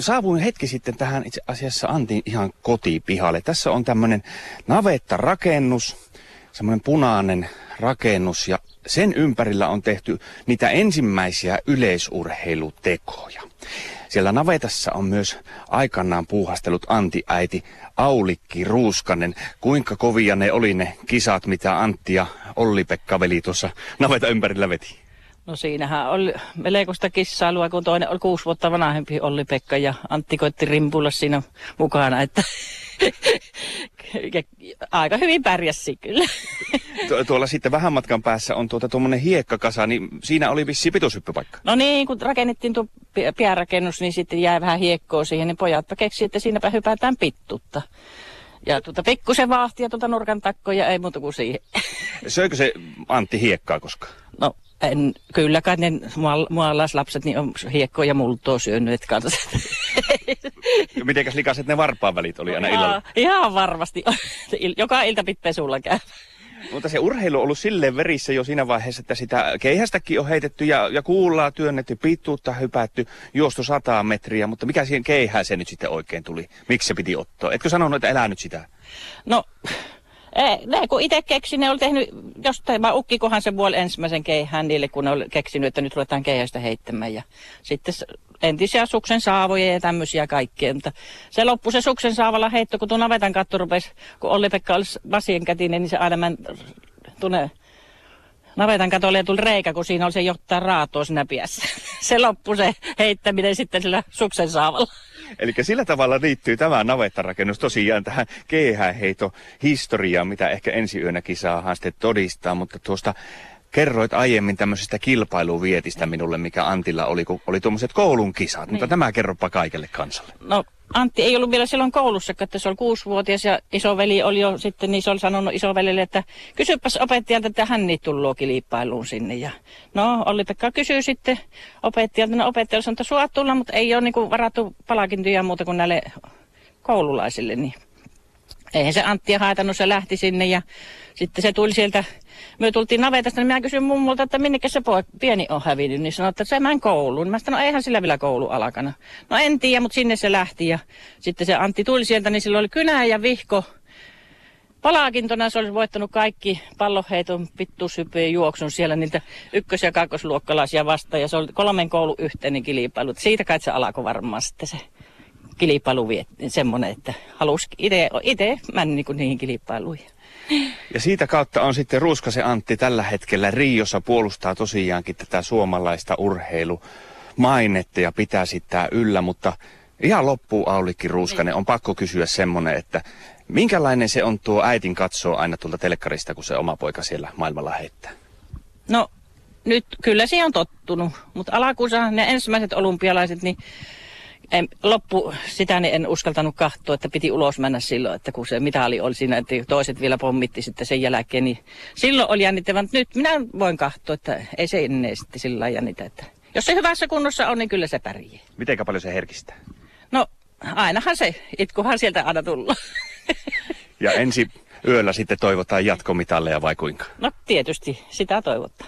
Saavuin hetki sitten tähän itse asiassa Antin ihan kotipihalle. Tässä on tämmöinen navetta-rakennus, semmoinen punainen rakennus ja sen ympärillä on tehty niitä ensimmäisiä yleisurheilutekoja. Siellä navetassa on myös aikanaan puuhastellut Antti-äiti Aulikki Ruuskanen. Kuinka kovia ne oli ne kisat, mitä Antti ja Olli-Pekka veli tuossa naveta ympärillä veti? No siinähän oli melkoista kissailua, kun toinen oli kuusi vuotta vanhempi Olli-Pekka ja Antti koitti rimpulla siinä mukana, että aika hyvin pärjäsi kyllä. Tu- tuolla sitten vähän matkan päässä on tuota tuommoinen hiekkakasa, niin siinä oli vissi pituushyppypaikka. No niin, kun rakennettiin tuo piärakennus, niin sitten jäi vähän hiekkoa siihen, niin pojat keksi, että siinäpä hypätään pittutta. Ja tuota pikkusen vahtia tuota nurkan takkoja, ei muuta kuin siihen. Söikö se Antti hiekkaa koskaan? No en, kyllä kai ne maalaislapset niin on hiekkoa ja multoa syönyt kanssa. Mitenkäs likaiset ne varpaan välit oli aina illalla? Ihan varmasti. Joka ilta pitää sulla käy. Mutta se urheilu on ollut silleen verissä jo siinä vaiheessa, että sitä keihästäkin on heitetty ja, ja kuullaa työnnetty, pituutta hypätty, juostu sataa metriä, mutta mikä siihen keihään se nyt sitten oikein tuli? Miksi se piti ottaa? Etkö sanonut, että elänyt sitä? No, ei, ne, kun itse keksin, ne oli tehnyt jostain, vai ukkikohan se vuoli ensimmäisen keihään niille, kun ne oli keksinyt, että nyt ruvetaan keihästä heittämään. Ja sitten entisiä suksen saavoja ja tämmöisiä kaikkea. Mutta se loppui se suksen saavalla heitto, kun tuo navetan katto rupesi, kun Olli-Pekka olisi vasien kätinen, niin se aina meni tuonne navetan katolle tuli reikä, kun siinä oli se jotain raatoa siinä piässä. Se loppui se heittäminen sitten sillä suksen saavalla. Eli sillä tavalla liittyy tämä navettarakennus tosiaan tähän keihäheito historiaan, mitä ehkä ensi yönäkin saadaan sitten todistaa, mutta tuosta kerroit aiemmin tämmöisestä kilpailuvietistä minulle, mikä Antilla oli, kun oli tuommoiset koulun kisat, niin. mutta tämä kerropa kaikelle kansalle. No Antti ei ollut vielä silloin koulussa, että se oli kuusivuotias ja isoveli oli jo sitten, niin se oli sanonut isovelille, että kysypäs opettajalta, että hän tullut kilpailuun sinne. Ja no Olli-Pekka kysyy sitten opettajalta, no opettaja sanoi, että sua tulla, mutta ei ole niin varattu palakintoja muuta kuin näille koululaisille, niin eihän se Antti haitannut, se lähti sinne ja sitten se tuli sieltä, me tultiin navetasta, niin minä kysyin mummulta, että minnekä se poik, pieni on hävinnyt, niin sanoi, että se mä en kouluun. Mä sanoin, no eihän sillä vielä koulu alkana. No en tiedä, mutta sinne se lähti ja sitten se Antti tuli sieltä, niin sillä oli kynä ja vihko. Palakintona se olisi voittanut kaikki palloheiton, pittuushyppyjen juoksun siellä niitä ykkös- ja kakkosluokkalaisia vastaan. Ja se oli kolmen koulun yhteinen kilpailu. Siitä kai se alkoi varmaan sitten se kilpailu semmoinen, että halusi itse mennä niin niihin kilpailuihin. Ja siitä kautta on sitten Ruuskasen Antti tällä hetkellä Riossa puolustaa tosiaankin tätä suomalaista urheilumainetta ja pitää sitä yllä, mutta ihan loppuun Aulikki Ruuskanen on pakko kysyä semmonen, että minkälainen se on tuo äitin katsoo aina tuolta telkkarista, kun se oma poika siellä maailmalla heittää? No nyt kyllä siihen on tottunut, mutta alakuussa ne ensimmäiset olympialaiset, niin en, loppu sitä niin en uskaltanut katsoa, että piti ulos mennä silloin, että kun se mitali oli siinä, että toiset vielä pommitti sitten sen jälkeen, niin silloin oli jännittävä, nyt minä voin katsoa, että ei se ennen sitten sillä jännitä, että jos se hyvässä kunnossa on, niin kyllä se pärjää. Mitenkä paljon se herkistää? No, ainahan se, itkuhan sieltä aina tullut. ja ensi yöllä sitten toivotaan jatkomitalleja vai kuinka? No tietysti, sitä toivotaan.